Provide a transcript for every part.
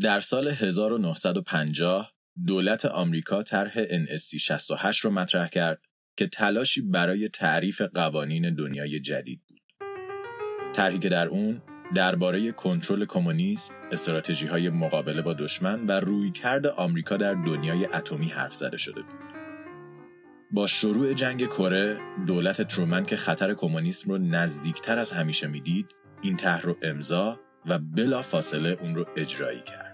در سال 1950 دولت آمریکا طرح NSC 68 رو مطرح کرد که تلاشی برای تعریف قوانین دنیای جدید بود. طرحی که در اون درباره کنترل کمونیسم، استراتژی های مقابله با دشمن و رویکرد آمریکا در دنیای اتمی حرف زده شده بود. با شروع جنگ کره، دولت ترومن که خطر کمونیسم رو نزدیکتر از همیشه می‌دید، این طرح رو امضا و بلا فاصله اون رو اجرایی کرد.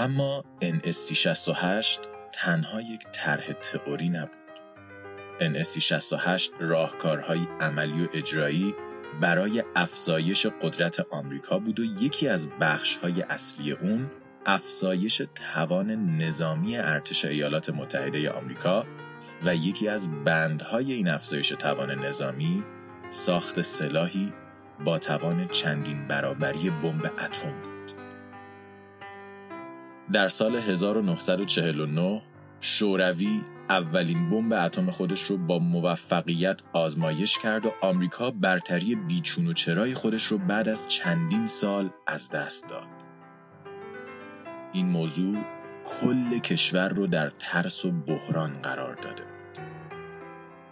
اما NSC 68 تنها یک طرح تئوری نبود. NSC 68 راهکارهای عملی و اجرایی برای افزایش قدرت آمریکا بود و یکی از بخشهای اصلی اون افزایش توان نظامی ارتش ایالات متحده آمریکا و یکی از بندهای این افزایش توان نظامی ساخت سلاحی با توان چندین برابری بمب اتم بود. در سال 1949 شوروی اولین بمب اتم خودش رو با موفقیت آزمایش کرد و آمریکا برتری بیچون و چرای خودش رو بعد از چندین سال از دست داد. این موضوع کل کشور رو در ترس و بحران قرار داده بود.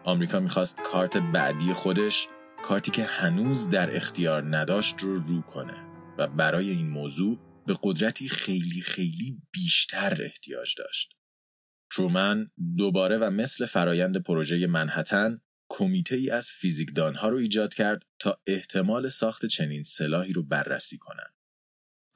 آمریکا می‌خواست کارت بعدی خودش کارتی که هنوز در اختیار نداشت رو رو کنه و برای این موضوع به قدرتی خیلی خیلی بیشتر احتیاج داشت. ترومن دوباره و مثل فرایند پروژه منحتن کمیته ای از فیزیکدانها رو ایجاد کرد تا احتمال ساخت چنین سلاحی رو بررسی کنند.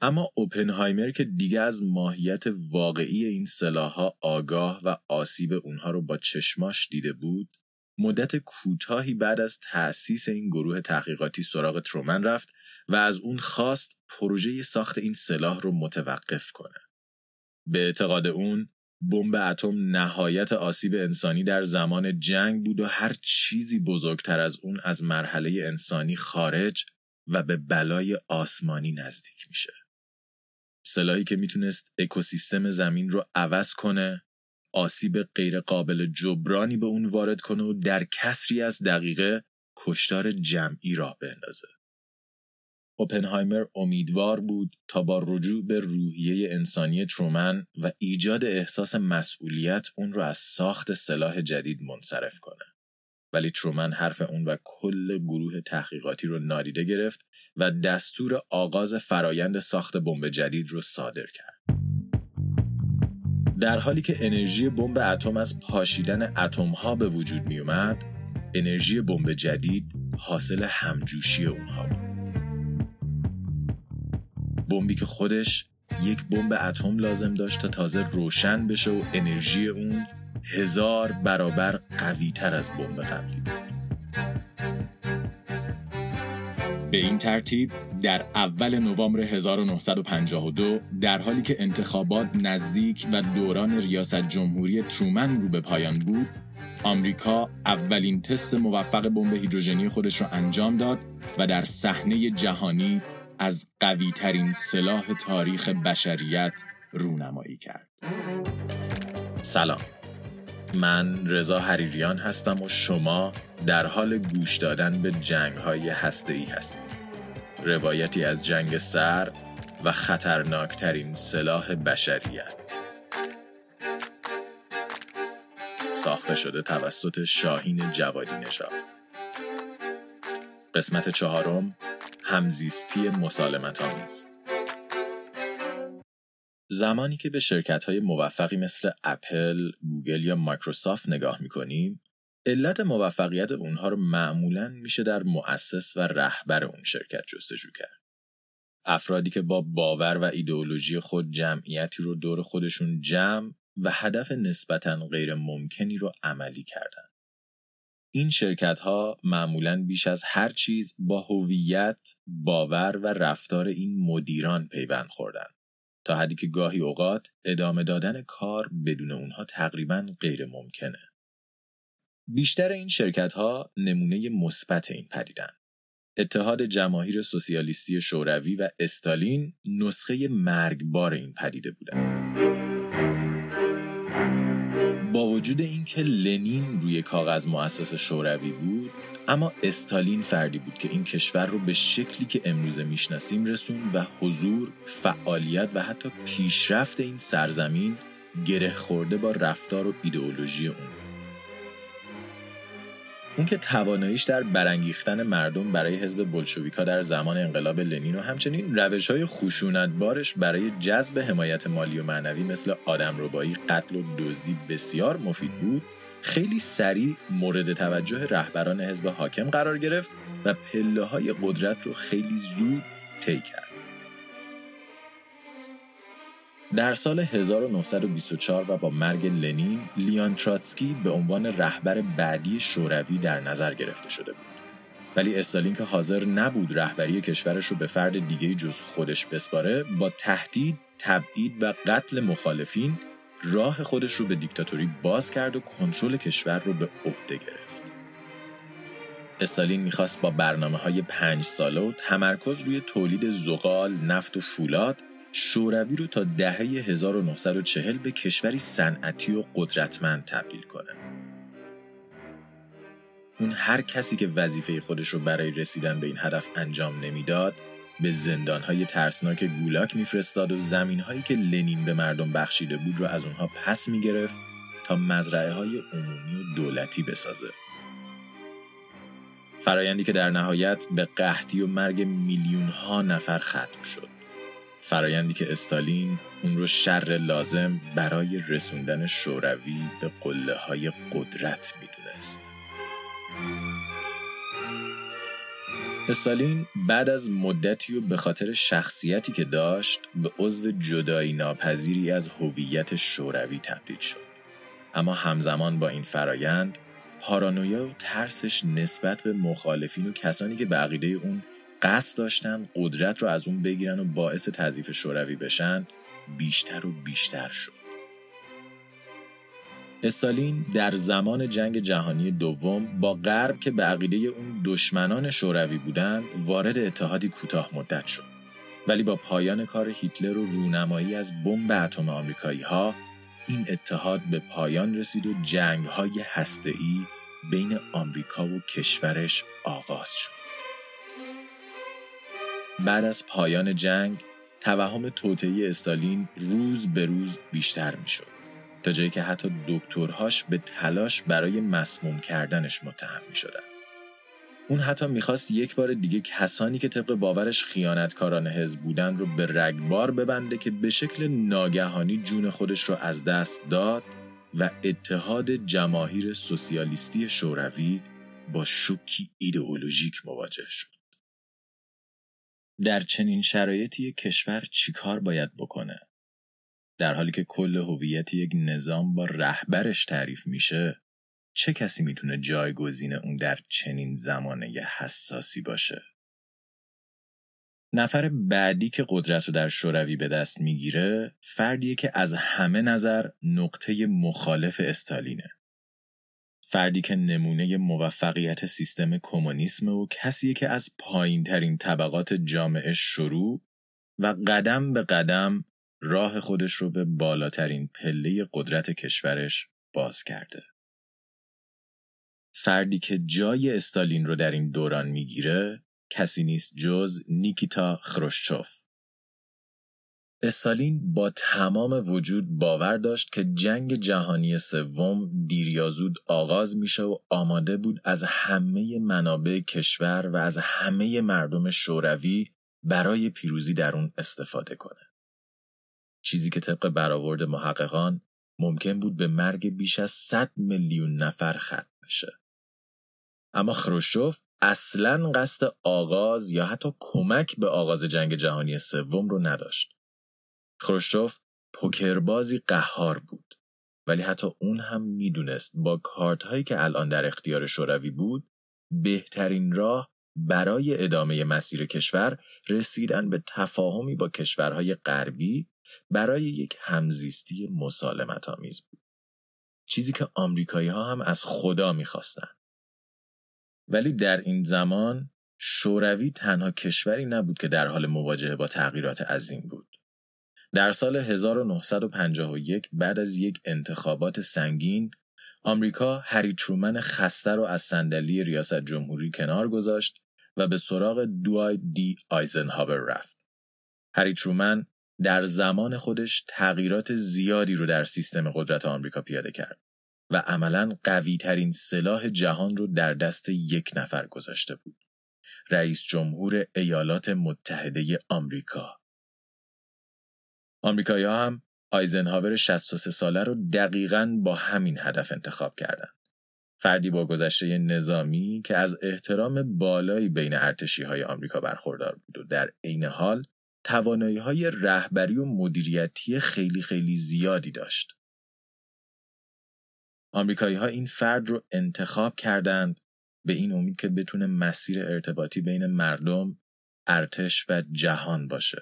اما اوپنهایمر که دیگه از ماهیت واقعی این سلاحها آگاه و آسیب اونها رو با چشماش دیده بود مدت کوتاهی بعد از تأسیس این گروه تحقیقاتی سراغ ترومن رفت و از اون خواست پروژه ساخت این سلاح رو متوقف کنه. به اعتقاد اون بمب اتم نهایت آسیب انسانی در زمان جنگ بود و هر چیزی بزرگتر از اون از مرحله انسانی خارج و به بلای آسمانی نزدیک میشه. سلاحی که می‌تونست اکوسیستم زمین رو عوض کنه، آسیب غیرقابل جبرانی به اون وارد کنه و در کسری از دقیقه کشتار جمعی راه بندازه. اوپنهایمر امیدوار بود تا با رجوع به روحیه انسانی ترومن و ایجاد احساس مسئولیت اون رو از ساخت سلاح جدید منصرف کنه. ولی ترومن حرف اون و کل گروه تحقیقاتی رو نادیده گرفت و دستور آغاز فرایند ساخت بمب جدید رو صادر کرد. در حالی که انرژی بمب اتم از پاشیدن اتم ها به وجود می اومد، انرژی بمب جدید حاصل همجوشی اونها بود. بمبی که خودش یک بمب اتم لازم داشت تا تازه روشن بشه و انرژی اون هزار برابر قوی تر از بمب قبلی بود. به این ترتیب در اول نوامبر 1952 در حالی که انتخابات نزدیک و دوران ریاست جمهوری ترومن رو به پایان بود آمریکا اولین تست موفق بمب هیدروژنی خودش را انجام داد و در صحنه جهانی از قوی ترین سلاح تاریخ بشریت رونمایی کرد. سلام. من رضا حریریان هستم و شما در حال گوش دادن به جنگ های هسته ای هستید. روایتی از جنگ سر و خطرناکترین سلاح بشریت. ساخته شده توسط شاهین جوادی نژاد. قسمت چهارم همزیستی مسالمت آمیز زمانی که به شرکت های موفقی مثل اپل، گوگل یا مایکروسافت نگاه می‌کنیم علت موفقیت اونها رو معمولا میشه در مؤسس و رهبر اون شرکت جستجو کرد. افرادی که با باور و ایدئولوژی خود جمعیتی رو دور خودشون جمع و هدف نسبتا غیر ممکنی رو عملی کردن. این شرکت ها معمولا بیش از هر چیز با هویت، باور و رفتار این مدیران پیوند خوردن. تا حدی که گاهی اوقات ادامه دادن کار بدون اونها تقریبا غیر ممکنه. بیشتر این شرکت ها نمونه مثبت این پدیدن. اتحاد جماهیر سوسیالیستی شوروی و استالین نسخه مرگبار این پدیده بودند. با وجود اینکه لنین روی کاغذ مؤسس شوروی بود اما استالین فردی بود که این کشور رو به شکلی که امروزه می‌شناسیم رسون و حضور، فعالیت و حتی پیشرفت این سرزمین گره خورده با رفتار و ایدئولوژی اون. اون که تواناییش در برانگیختن مردم برای حزب بلشویکا در زمان انقلاب لنین و همچنین روش های بارش برای جذب حمایت مالی و معنوی مثل آدم ربایی، قتل و دزدی بسیار مفید بود خیلی سریع مورد توجه رهبران حزب حاکم قرار گرفت و پله های قدرت رو خیلی زود طی کرد. در سال 1924 و با مرگ لنین، لیان تراتسکی به عنوان رهبر بعدی شوروی در نظر گرفته شده بود. ولی استالین که حاضر نبود رهبری کشورش رو به فرد دیگه جز خودش بسپاره با تهدید، تبعید و قتل مخالفین راه خودش رو به دیکتاتوری باز کرد و کنترل کشور رو به عهده گرفت. استالین می‌خواست با برنامه های پنج ساله و تمرکز روی تولید زغال، نفت و فولاد شوروی رو تا دهه 1940 به کشوری صنعتی و قدرتمند تبدیل کنه. اون هر کسی که وظیفه خودش رو برای رسیدن به این هدف انجام نمی‌داد به زندانهای ترسناک گولاک میفرستاد و زمینهایی که لنین به مردم بخشیده بود رو از اونها پس می‌گرفت تا مزرعه های عمومی و دولتی بسازه. فرایندی که در نهایت به قحطی و مرگ میلیون ها نفر ختم شد. فرایندی که استالین اون رو شر لازم برای رسوندن شوروی به قله های قدرت می‌دونست. استالین بعد از مدتی و به خاطر شخصیتی که داشت به عضو جدایی ناپذیری از هویت شوروی تبدیل شد. اما همزمان با این فرایند پارانویا و ترسش نسبت به مخالفین و کسانی که به عقیده اون قصد داشتن قدرت رو از اون بگیرن و باعث تضعیف شوروی بشن بیشتر و بیشتر شد. استالین در زمان جنگ جهانی دوم با غرب که به عقیده اون دشمنان شوروی بودند وارد اتحادی کوتاه مدت شد ولی با پایان کار هیتلر و رونمایی از بمب اتم آمریکایی ها این اتحاد به پایان رسید و جنگ های ای بین آمریکا و کشورش آغاز شد بعد از پایان جنگ توهم توطئه استالین روز به روز بیشتر می شد. تا جایی که حتی دکترهاش به تلاش برای مسموم کردنش متهم می شدن. اون حتی می‌خواست یک بار دیگه کسانی که طبق باورش خیانتکاران حزب بودن رو به رگبار ببنده که به شکل ناگهانی جون خودش رو از دست داد و اتحاد جماهیر سوسیالیستی شوروی با شوکی ایدئولوژیک مواجه شد. در چنین شرایطی کشور چیکار باید بکنه؟ در حالی که کل هویت یک نظام با رهبرش تعریف میشه چه کسی می‌تونه جایگزین اون در چنین زمانه حساسی باشه؟ نفر بعدی که قدرت رو در شوروی به دست می‌گیره فردیه که از همه نظر نقطه مخالف استالینه. فردی که نمونه موفقیت سیستم کمونیسم و کسیه که از پایین ترین طبقات جامعه شروع و قدم به قدم راه خودش رو به بالاترین پله قدرت کشورش باز کرده. فردی که جای استالین رو در این دوران می‌گیره کسی نیست جز نیکیتا خروشچوف. استالین با تمام وجود باور داشت که جنگ جهانی سوم دیر یا زود آغاز میشه و آماده بود از همه منابع کشور و از همه مردم شوروی برای پیروزی در اون استفاده کنه. چیزی که طبق برآورد محققان ممکن بود به مرگ بیش از 100 میلیون نفر ختم بشه. اما خروشوف اصلا قصد آغاز یا حتی کمک به آغاز جنگ جهانی سوم رو نداشت. خروشچوف پوکربازی قهار بود ولی حتی اون هم می‌دونست با کارت هایی که الان در اختیار شوروی بود بهترین راه برای ادامه مسیر کشور رسیدن به تفاهمی با کشورهای غربی برای یک همزیستی مسالمت آمیز بود. چیزی که آمریکایی ها هم از خدا می‌خواستن. ولی در این زمان شوروی تنها کشوری نبود که در حال مواجهه با تغییرات عظیم بود. در سال 1951 بعد از یک انتخابات سنگین آمریکا هری ترومن خسته رو از صندلی ریاست جمهوری کنار گذاشت و به سراغ دوای دی آیزنهاور رفت. هری ترومن در زمان خودش تغییرات زیادی رو در سیستم قدرت آمریکا پیاده کرد و عملا قوی ترین سلاح جهان رو در دست یک نفر گذاشته بود. رئیس جمهور ایالات متحده آمریکا. آمریکایی هم آیزنهاور 63 ساله رو دقیقا با همین هدف انتخاب کردند. فردی با گذشته نظامی که از احترام بالایی بین ارتشی های آمریکا برخوردار بود و در عین حال توانایی های رهبری و مدیریتی خیلی خیلی زیادی داشت. آمریکایی ها این فرد رو انتخاب کردند به این امید که بتونه مسیر ارتباطی بین مردم، ارتش و جهان باشه.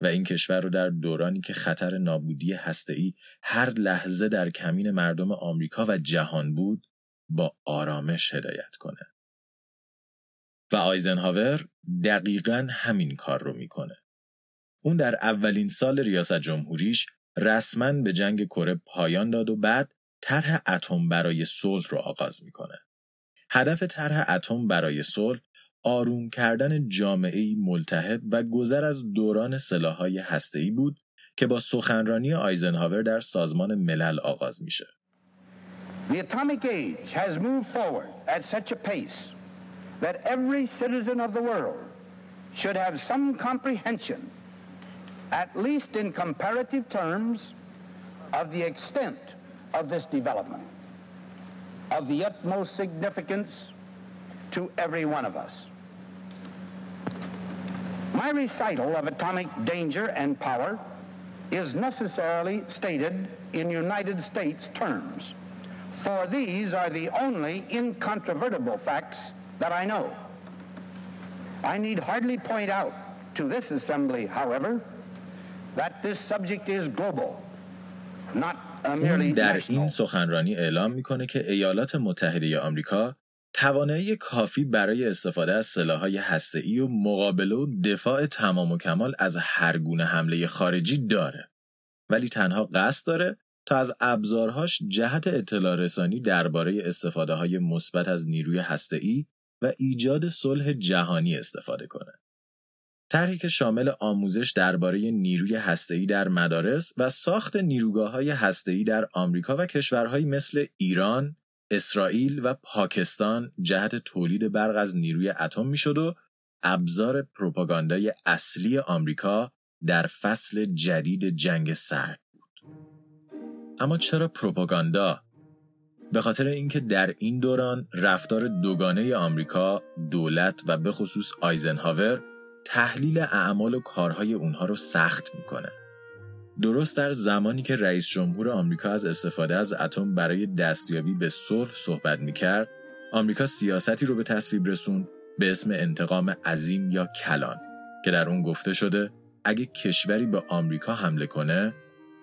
و این کشور رو در دورانی که خطر نابودی هسته‌ای هر لحظه در کمین مردم آمریکا و جهان بود با آرامش هدایت کنه. و آیزنهاور دقیقا همین کار رو می‌کنه. اون در اولین سال ریاست جمهوریش رسما به جنگ کره پایان داد و بعد طرح اتم برای صلح رو آغاز می‌کنه. هدف طرح اتم برای صلح آروم کردن جامعه ملتهب و گذر از دوران سلاحهای هسته‌ای بود که با سخنرانی آیزنهاور در سازمان ملل آغاز میشه. The atomic age has moved forward at such a pace that every citizen of the world should have some comprehension, at least in comparative terms, of the extent of this development, of the utmost significance to every one of us. My recital of atomic danger and power is necessarily stated in United States terms, for these are the only incontrovertible facts that I know. I need hardly point out to this assembly, however, that this subject is global, not merely در این سخنرانی اعلام می‌کنه که ایالات متحده آمریکا توانایی کافی برای استفاده از سلاح‌های هسته‌ای و مقابله و دفاع تمام و کمال از هر گونه حمله خارجی داره ولی تنها قصد داره تا از ابزارهاش جهت اطلاع رسانی درباره استفاده های مثبت از نیروی هسته‌ای و ایجاد صلح جهانی استفاده کنه. طرحی که شامل آموزش درباره نیروی هسته‌ای در مدارس و ساخت نیروگاه های هسته‌ای در آمریکا و کشورهایی مثل ایران، اسرائیل و پاکستان جهت تولید برق از نیروی اتم می‌شد و ابزار پروپاگاندای اصلی آمریکا در فصل جدید جنگ سرد بود. اما چرا پروپاگاندا؟ به خاطر اینکه در این دوران رفتار دوگانه آمریکا، دولت و به خصوص آیزنهاور تحلیل اعمال و کارهای اونها رو سخت می‌کنه. درست در زمانی که رئیس جمهور آمریکا از استفاده از اتم برای دستیابی به صلح صحبت می‌کرد، آمریکا سیاستی رو به تصویب رسوند به اسم انتقام عظیم یا کلان که در اون گفته شده اگه کشوری به آمریکا حمله کنه،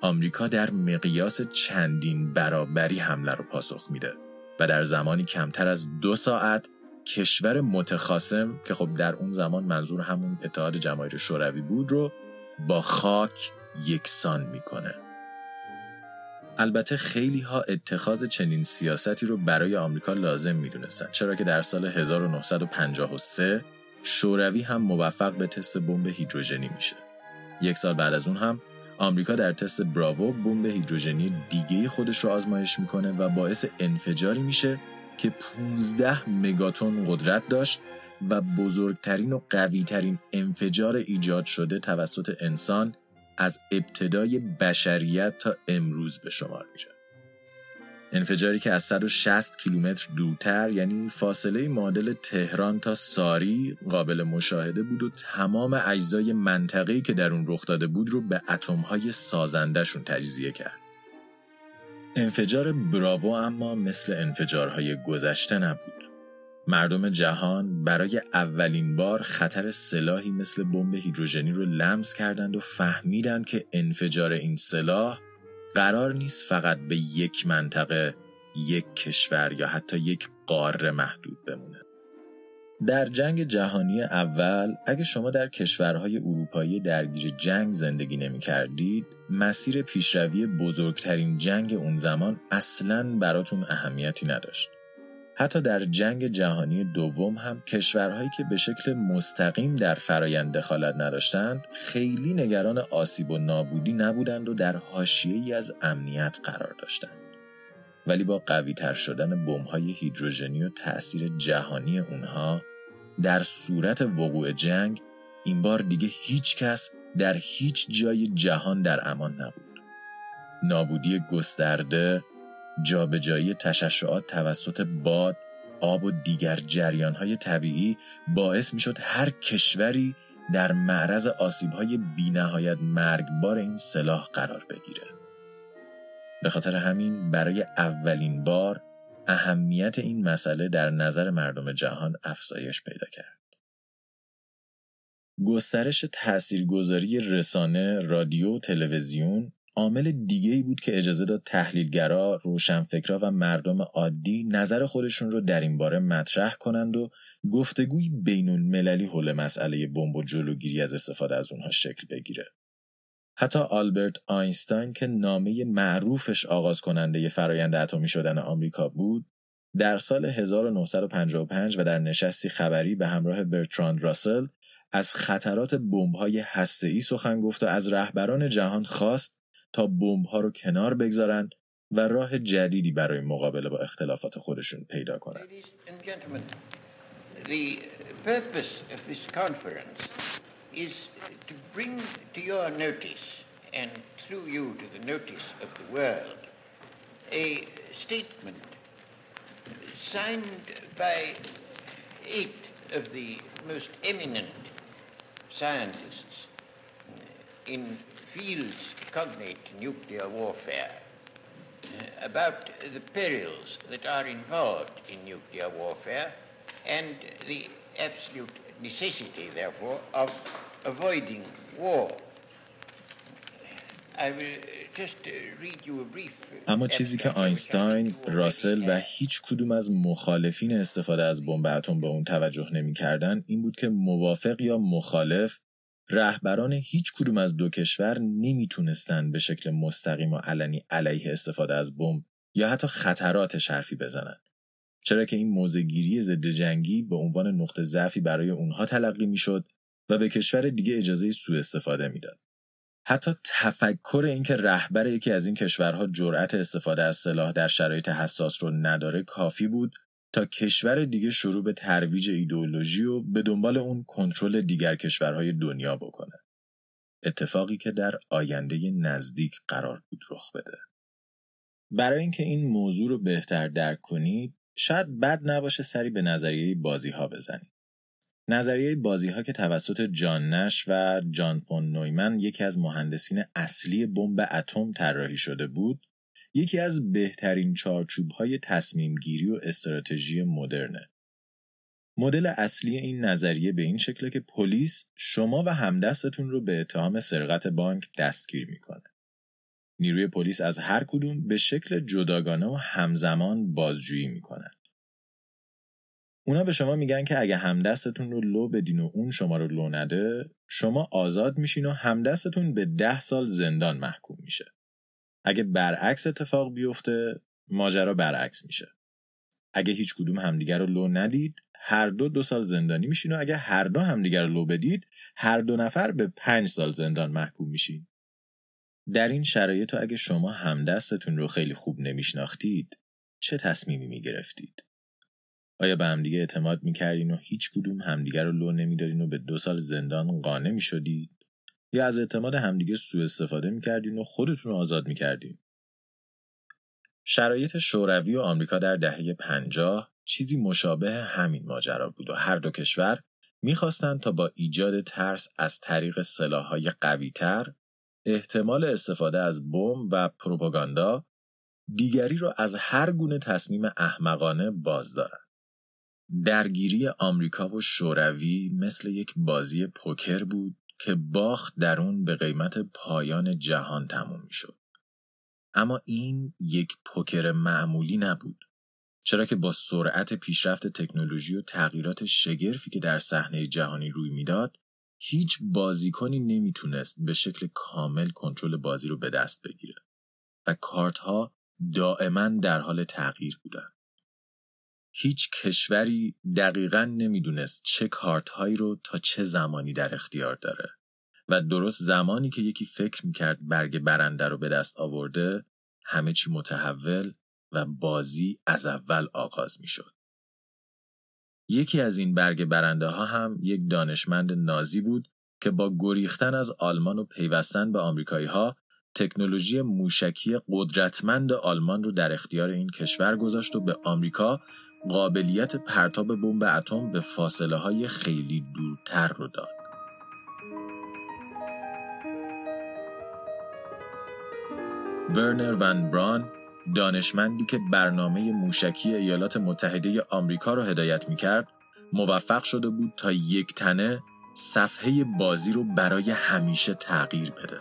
آمریکا در مقیاس چندین برابری حمله رو پاسخ میده و در زمانی کمتر از دو ساعت کشور متخاسم که خب در اون زمان منظور همون اتحاد جماهیر شوروی بود رو با خاک یکسان می‌کنه. البته خیلی ها اتخاذ چنین سیاستی رو برای آمریکا لازم می‌دونستن چرا که در سال 1953 شوروی هم موفق به تست بمب هیدروژنی میشه. یک سال بعد از اون هم آمریکا در تست براوو بمب هیدروژنی دیگه خودش رو آزمایش می‌کنه و باعث انفجاری میشه که 15 مگاتون قدرت داشت و بزرگترین و قویترین انفجار ایجاد شده توسط انسان از ابتدای بشریت تا امروز به شمار میره. انفجاری که از 160 کیلومتر دورتر یعنی فاصله معادل تهران تا ساری قابل مشاهده بود و تمام اجزای منطقه‌ای که در اون رخ داده بود رو به اتم‌های سازندشون تجزیه کرد. انفجار براوو اما مثل انفجارهای گذشته نبود. مردم جهان برای اولین بار خطر سلاحی مثل بمب هیدروژنی رو لمس کردند و فهمیدند که انفجار این سلاح قرار نیست فقط به یک منطقه، یک کشور یا حتی یک قاره محدود بمونه. در جنگ جهانی اول اگه شما در کشورهای اروپایی درگیر جنگ زندگی نمی کردید مسیر پیشروی بزرگترین جنگ اون زمان اصلا براتون اهمیتی نداشت. حتی در جنگ جهانی دوم هم کشورهایی که به شکل مستقیم در فرایند دخالت نداشتند خیلی نگران آسیب و نابودی نبودند و در حاشیه‌ای از امنیت قرار داشتند. ولی با قوی تر شدن بمب‌های هیدروژنی و تأثیر جهانی اونها در صورت وقوع جنگ این بار دیگه هیچ کس در هیچ جای جهان در امان نبود. نابودی گسترده، جابجایی تشعشعات توسط باد، آب و دیگر جریانهای طبیعی باعث می‌شد هر کشوری در معرض آسیبهای بینهایت مرگبار این سلاح قرار بگیره. به خاطر همین برای اولین بار اهمیت این مسئله در نظر مردم جهان افزایش پیدا کرد. گسترش تاثیرگذاری رسانه، رادیو، تلویزیون عامل دیگه ای بود که اجازه داد تحلیلگرا، روشنفکرا و مردم عادی نظر خودشون رو در این باره مطرح کنند و گفتگوی بین المللی حول مسئله بمب و جلوگیری از استفاده از اونها شکل بگیره. حتی آلبرت آینستاین که نامه معروفش آغاز کننده فرایند اتمی شدن آمریکا بود در سال 1955 و در نشستی خبری به همراه برتراند راسل از خطرات بمب‌های هسته‌ای سخن گفت و از رهبران جهان خواست تا بمب‌ها رو کنار بگذارند و راه جدیدی برای مقابله با اختلافات خودشون پیدا کنند. Is to bring to your notice, and through you to the notice of the world, a statement signed by eight of the most eminent scientists in fields cognate nuclear warfare uh, about the perils that are involved in nuclear warfare and the absolute necessity, therefore, of avoiding war. اما چیزی که آینستاین، راسل و هیچ کدوم از مخالفین استفاده از بمب اتم به اون توجه نمی‌کردن این بود که موافق یا مخالف رهبران هیچ کدوم از دو کشور نمی‌تونستند به شکل مستقیم و علنی علیه استفاده از بمب یا حتی خطرات حرفی بزنند. چرا که این موزگیری ضد جنگی به عنوان نقطه ضعفی برای اونها تلقی می‌شد و به کشور دیگه اجازه سوء استفاده می‌داد. حتی تفکر اینکه رهبر یکی از این کشورها جرأت استفاده از سلاح در شرایط حساس رو نداره کافی بود تا کشور دیگه شروع به ترویج ایدئولوژی و به دنبال اون کنترل دیگر کشورهای دنیا بکنه. اتفاقی که در آینده نزدیک قرار بود رخ بده. برای اینکه این موضوع رو بهتر درک کنید شاید بد نباشه سری به نظریه بازی ها بزنیم. نظریه بازی ها که توسط جان نش و جان فون نویمن یکی از مهندسین اصلی بمب اتم طراحی شده بود یکی از بهترین چارچوب های تصمیم گیری و استراتژی مدرنه. مدل اصلی این نظریه به این شکله که پلیس شما و همدستتون رو به اتهام سرقت بانک دستگیر می‌کنه. نیروی پلیس از هر کدوم به شکل جداگانه و همزمان بازجویی می‌کنن. اونا به شما میگن که اگه همدستتون رو لو بدین و اون شما رو لو نده شما آزاد میشین و همدستتون به ده سال زندان محکوم میشه. اگه برعکس اتفاق بیفته ماجرا برعکس میشه. اگه هیچ کدوم همدیگر رو لو ندید هر دو دو سال زندانی میشین و اگه هر دو همدیگر رو لو بدید هر دو نفر به پنج سال زندان محکوم میشین. در این شرایط اگه شما همدستتون رو خیلی خوب نمیشناختید چه تصمیمی می‌گرفتید؟ آیا به همدیگه اعتماد می‌کردین و هیچ کدوم همدیگه رو لو نمی‌دادین و به دو سال زندان قانع می‌شدید؟ یا از اعتماد همدیگه سوء استفاده می‌کردین و خودتون رو آزاد می‌کردین؟ شرایط شوروی و آمریکا در دهه پنجاه چیزی مشابه همین ماجرا بود و هر دو کشور می‌خواستند تا با ایجاد ترس از طریق سلاحهای قویتر احتمال استفاده از بمب و پروپاگاندا دیگری را از هر گونه تصمیم احمقانه باز دارند. درگیری آمریکا و شوروی مثل یک بازی پوکر بود که باخت در اون به قیمت پایان جهان تموم شد. اما این یک پوکر معمولی نبود. چرا که با سرعت پیشرفت تکنولوژی و تغییرات شگرفی که در صحنه جهانی روی می‌داد هیچ بازیکنی نمی‌تونست به شکل کامل کنترل بازی رو به دست بگیره و کارت ها دائما در حال تغییر بودن. هیچ کشوری دقیقا نمی‌دونست چه کارت هایی رو تا چه زمانی در اختیار داره و درست زمانی که یکی فکر می‌کرد برگ برنده رو به دست آورده همه چی متحول و بازی از اول آغاز می‌شد. یکی از این برگ برنده ها هم یک دانشمند نازی بود که با گریختن از آلمان و پیوستن به آمریکایی ها تکنولوژی موشکی قدرتمند آلمان رو در اختیار این کشور گذاشت و به آمریکا قابلیت پرتاب بمب اتم به فاصله های خیلی دورتر رو داد. ورنر ون بران دانشمندی که برنامه موشکی ایالات متحده آمریکا را هدایت می‌کرد موفق شده بود تا یک تنه صفحه بازی رو برای همیشه تغییر بده.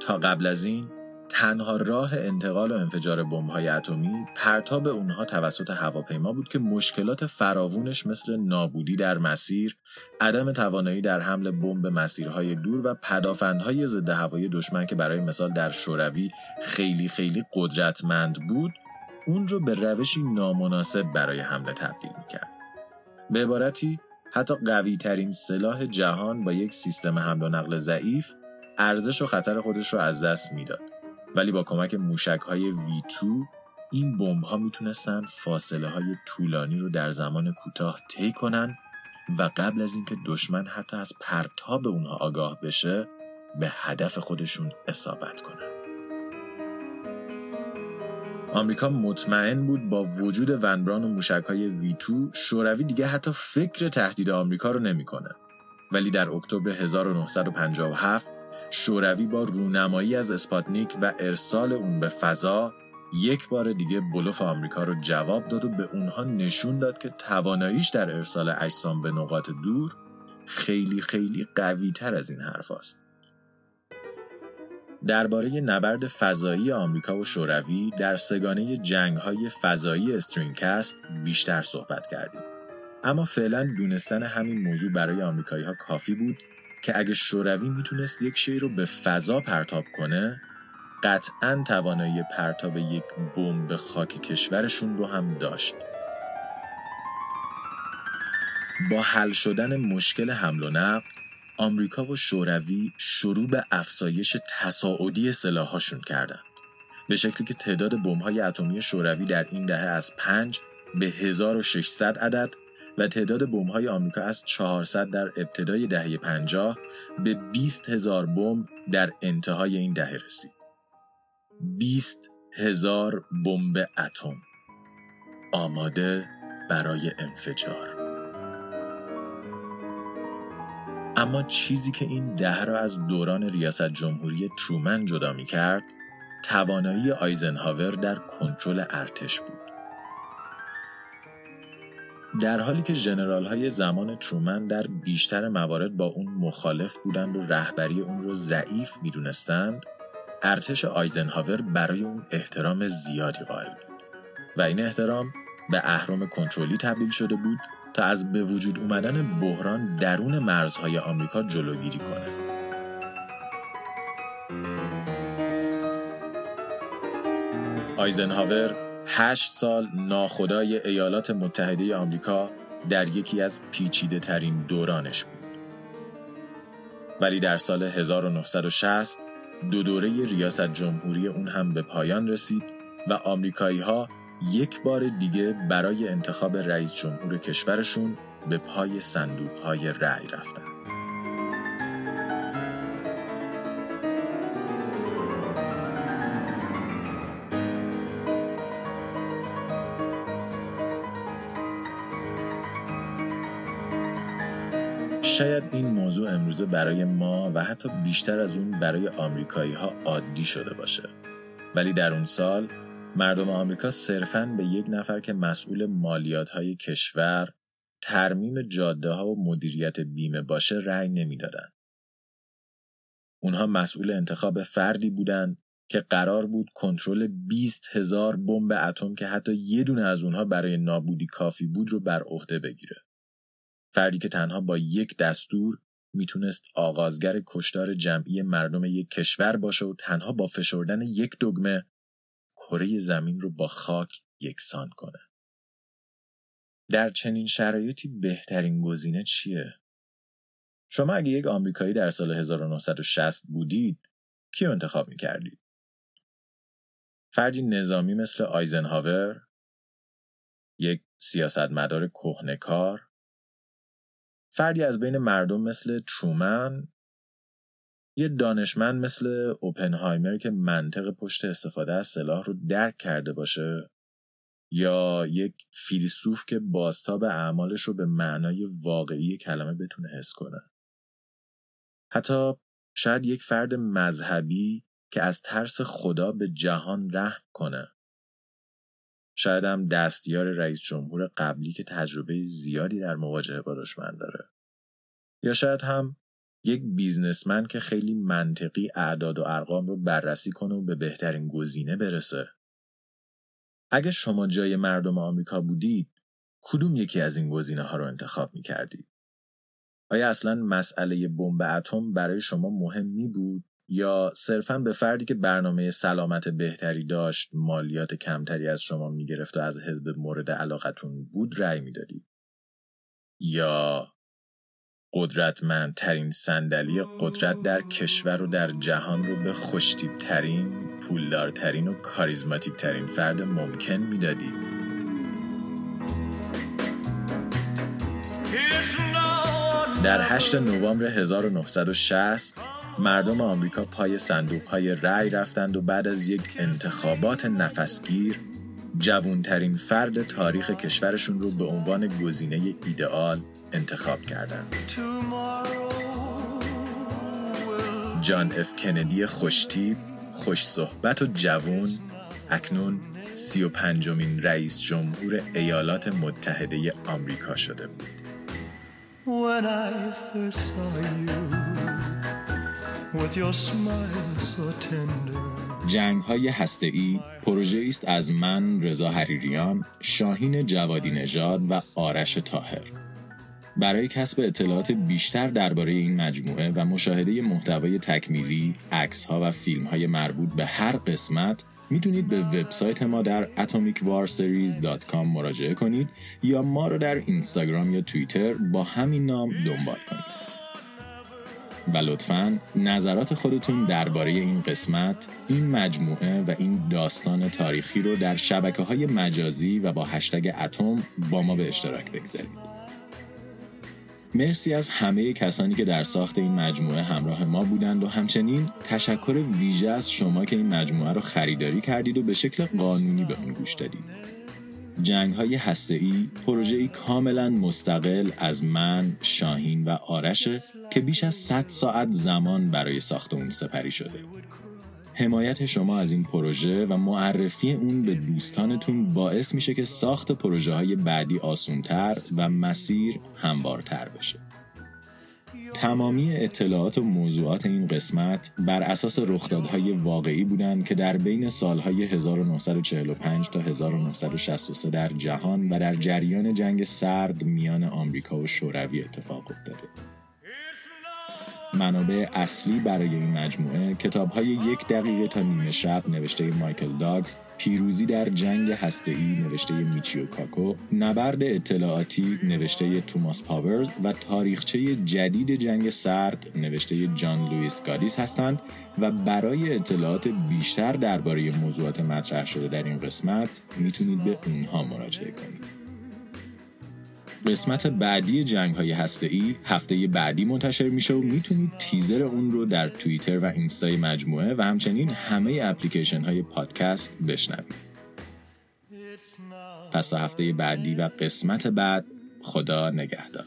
تا قبل از این تنها راه انتقال و انفجار بمب‌های اتمی پرتاب اونها توسط هواپیما بود که مشکلات فراوونش مثل نابودی در مسیر، عدم توانایی در حمل بمب مسیرهای دور و پدافندهای ضد هوایی دشمن که برای مثال در شوروی خیلی خیلی قدرتمند بود، اون رو به روشی نامناسب برای حمله تبدیل می‌کرد. به عبارتی حتی قوی ترین سلاح جهان با یک سیستم حمل و نقل ضعیف ارزش و خطر خودش رو از دست می‌داد. ولی با کمک موشک های V2 این بمب ها می‌تونستن فاصله های طولانی رو در زمان کوتاه طی کنن و قبل از اینکه دشمن حتی از پرتاب اونها آگاه بشه به هدف خودشون اصابت کنن. آمریکا مطمئن بود با وجود ونبران و موشک های V2 شوروی دیگه حتی فکر تهدید آمریکا رو نمی‌کنه. ولی در اکتبر 1957 شوروی با رونمایی از اسپاتنیک و ارسال اون به فضا یک بار دیگه بلوف آمریکا رو جواب داد و به اونها نشون داد که تواناییش در ارسال اجسام به نقاط دور خیلی خیلی قوی تر از این حرف است. درباره نبرد فضایی آمریکا و شوروی در سگانه جنگ های فضایی استرینکست بیشتر صحبت کردیم. اما فعلا دونستن همین موضوع برای آمریکایی ها کافی بود که اگه شوروی می‌تونست یک شی رو به فضا پرتاب کنه قطعا توانایی پرتاب یک بمب به خاک کشورشون رو هم داشت با حل شدن مشکل حمل و نقل آمریکا و شوروی شروع به افزایش تصاعدی سلاحاشون کردند به شکلی که تعداد بمب‌های اتمی شوروی در این دهه از 5 به 1600 عدد و تعداد بمب‌های آمریکا از 400 در ابتدای دهه 50 به 20 هزار بمب در انتهای این دهه رسید. 20 هزار بمب اتم آماده برای انفجار. اما چیزی که این دهه را از دوران ریاست جمهوری ترومن جدا می کرد توانایی آیزنهاور در کنترل ارتش بود. در حالی که جنرال های زمان ترومن در بیشتر موارد با اون مخالف بودند و رهبری اون رو ضعیف می‌دونستند ارتش آیزنهاور برای اون احترام زیادی قائل بود و این احترام به اهرام کنترلی تبدیل شده بود تا از به وجود اومدن بحران درون مرزهای آمریکا جلوگیری کنه. آیزنهاور هشت سال ناخدای ایالات متحده آمریکا در یکی از پیچیده ترین دورانش بود. ولی در سال 1960 دو دوره ریاست جمهوری اون هم به پایان رسید و آمریکایی ها یک بار دیگه برای انتخاب رئیس جمهور کشورشون به پای صندوق های رأی رفتن. شاید این موضوع امروزه برای ما و حتی بیشتر از اون برای آمریکایی ها عادی شده باشه. ولی در اون سال مردم آمریکا صرفاً به یک نفر که مسئول مالیات های کشور، ترمیم جاده ها و مدیریت بیمه باشه رأی نمی‌دادند. اونها مسئول انتخاب فردی بودند که قرار بود کنترل 20 هزار بمب اتم که حتی یه دونه از اونها برای نابودی کافی بود رو بر عهده بگیره. فردی که تنها با یک دستور می‌تونست آغازگر کشتار جمعی مردم یک کشور باشه و تنها با فشردن یک دگمه کره زمین رو با خاک یکسان کنه. در چنین شرایطی بهترین گزینه چیه؟ شما اگه یک آمریکایی در سال 1960 بودید کی انتخاب می‌کردید؟ فردی نظامی مثل آیزنهاور یک سیاستمدار کهنکار فردی از بین مردم مثل ترومن یه دانشمند مثل اوپنهایمر که منطق پشت استفاده از سلاح رو درک کرده باشه یا یک فیلسوف که بازتاب اعمالش رو به معنای واقعی کلمه بتونه حس کنه. حتی شاید یک فرد مذهبی که از ترس خدا به جهان رحم کنه. شاید هم دستیار رئیس جمهور قبلی که تجربه زیادی در مواجهه با دشمن داره. یا شاید هم یک بیزنسمن که خیلی منطقی اعداد و ارقام رو بررسی کنه و به بهترین گزینه برسه. اگه شما جای مردم آمریکا بودید کدوم یکی از این گزینه ها رو انتخاب می کردید؟ آیا اصلا مسئله بمب اتم برای شما مهم می بود یا صرفا به فردی که برنامه سلامت بهتری داشت مالیات کمتری از شما می گرفت و از حزب مورد علاقتون بود رأی می‌دادید یا قدرتمندترین صندلی قدرت در کشور و در جهان رو به خوشتیب ترین، پولدارترین و کاریزماتیک ترین فرد ممکن می‌دادید. در 8 نوامبر 1960 مردم آمریکا پای صندوق های رأی رفتند و بعد از یک انتخابات نفسگیر جوونترین فرد تاریخ کشورشون رو به عنوان گزینه ایدئال انتخاب کردند. جان اف کندی خوشتیب، خوش صحبت و جوون اکنون سی و پنجمین رئیس جمهور ایالات متحده آمریکا شده بود. جنگ های هسته ای پروژه است از من رضا حریریان، شاهین جوادی نژاد و آرش تاهر. برای کسب اطلاعات بیشتر درباره این مجموعه و مشاهده محتوای تکمیلی، ها و فیلم های مربوط به هر قسمت می‌تونید به وبسایت ما در atomicwarseries.com مراجعه کنید یا ما رو در اینستاگرام یا توییتر با همین نام دنبال کنید. و لطفا نظرات خودتون درباره این قسمت، این مجموعه و این داستان تاریخی رو در شبکه های مجازی و با هشتگ اتم با ما به اشتراک بگذارید. مرسی از همه کسانی که در ساخت این مجموعه همراه ما بودند و همچنین تشکر ویژه از شما که این مجموعه رو خریداری کردید و به شکل قانونی به اون گوش دادید. جنگ های هسته ای پروژه کاملا مستقل از من، شاهین و آرشه که بیش از 100 ساعت زمان برای ساخت اون سپری شده. حمایت شما از این پروژه و معرفی اون به دوستانتون باعث میشه که ساخت پروژه های بعدی آسونتر و مسیر هموارتر بشه. تمامی اطلاعات و موضوعات این قسمت بر اساس رخدادهای واقعی بودند که در بین سالهای 1945 تا 1963 در جهان و در جریان جنگ سرد میان آمریکا و شوروی اتفاق افتاده. منابع اصلی برای این مجموعه کتاب های یک دقیقه تا نیمه شب نوشته مایکل داگز پیروزی در جنگ هسته‌ای نوشته میچیو کاکو نبرد اطلاعاتی نوشته توماس پاورز و تاریخچه جدید جنگ سرد نوشته جان لوئیس گادیس هستند و برای اطلاعات بیشتر درباره موضوعات مطرح شده در این قسمت می‌تونید به اونها مراجعه کنید. قسمت بعدی جنگ های هسته ای هفته بعدی منتشر میشه و می‌تونید تیزر اون رو در توییتر و اینستای مجموعه و همچنین همه اپلیکیشن های پادکست بشنوید. پس هفته بعدی و قسمت بعد خدا نگهدار.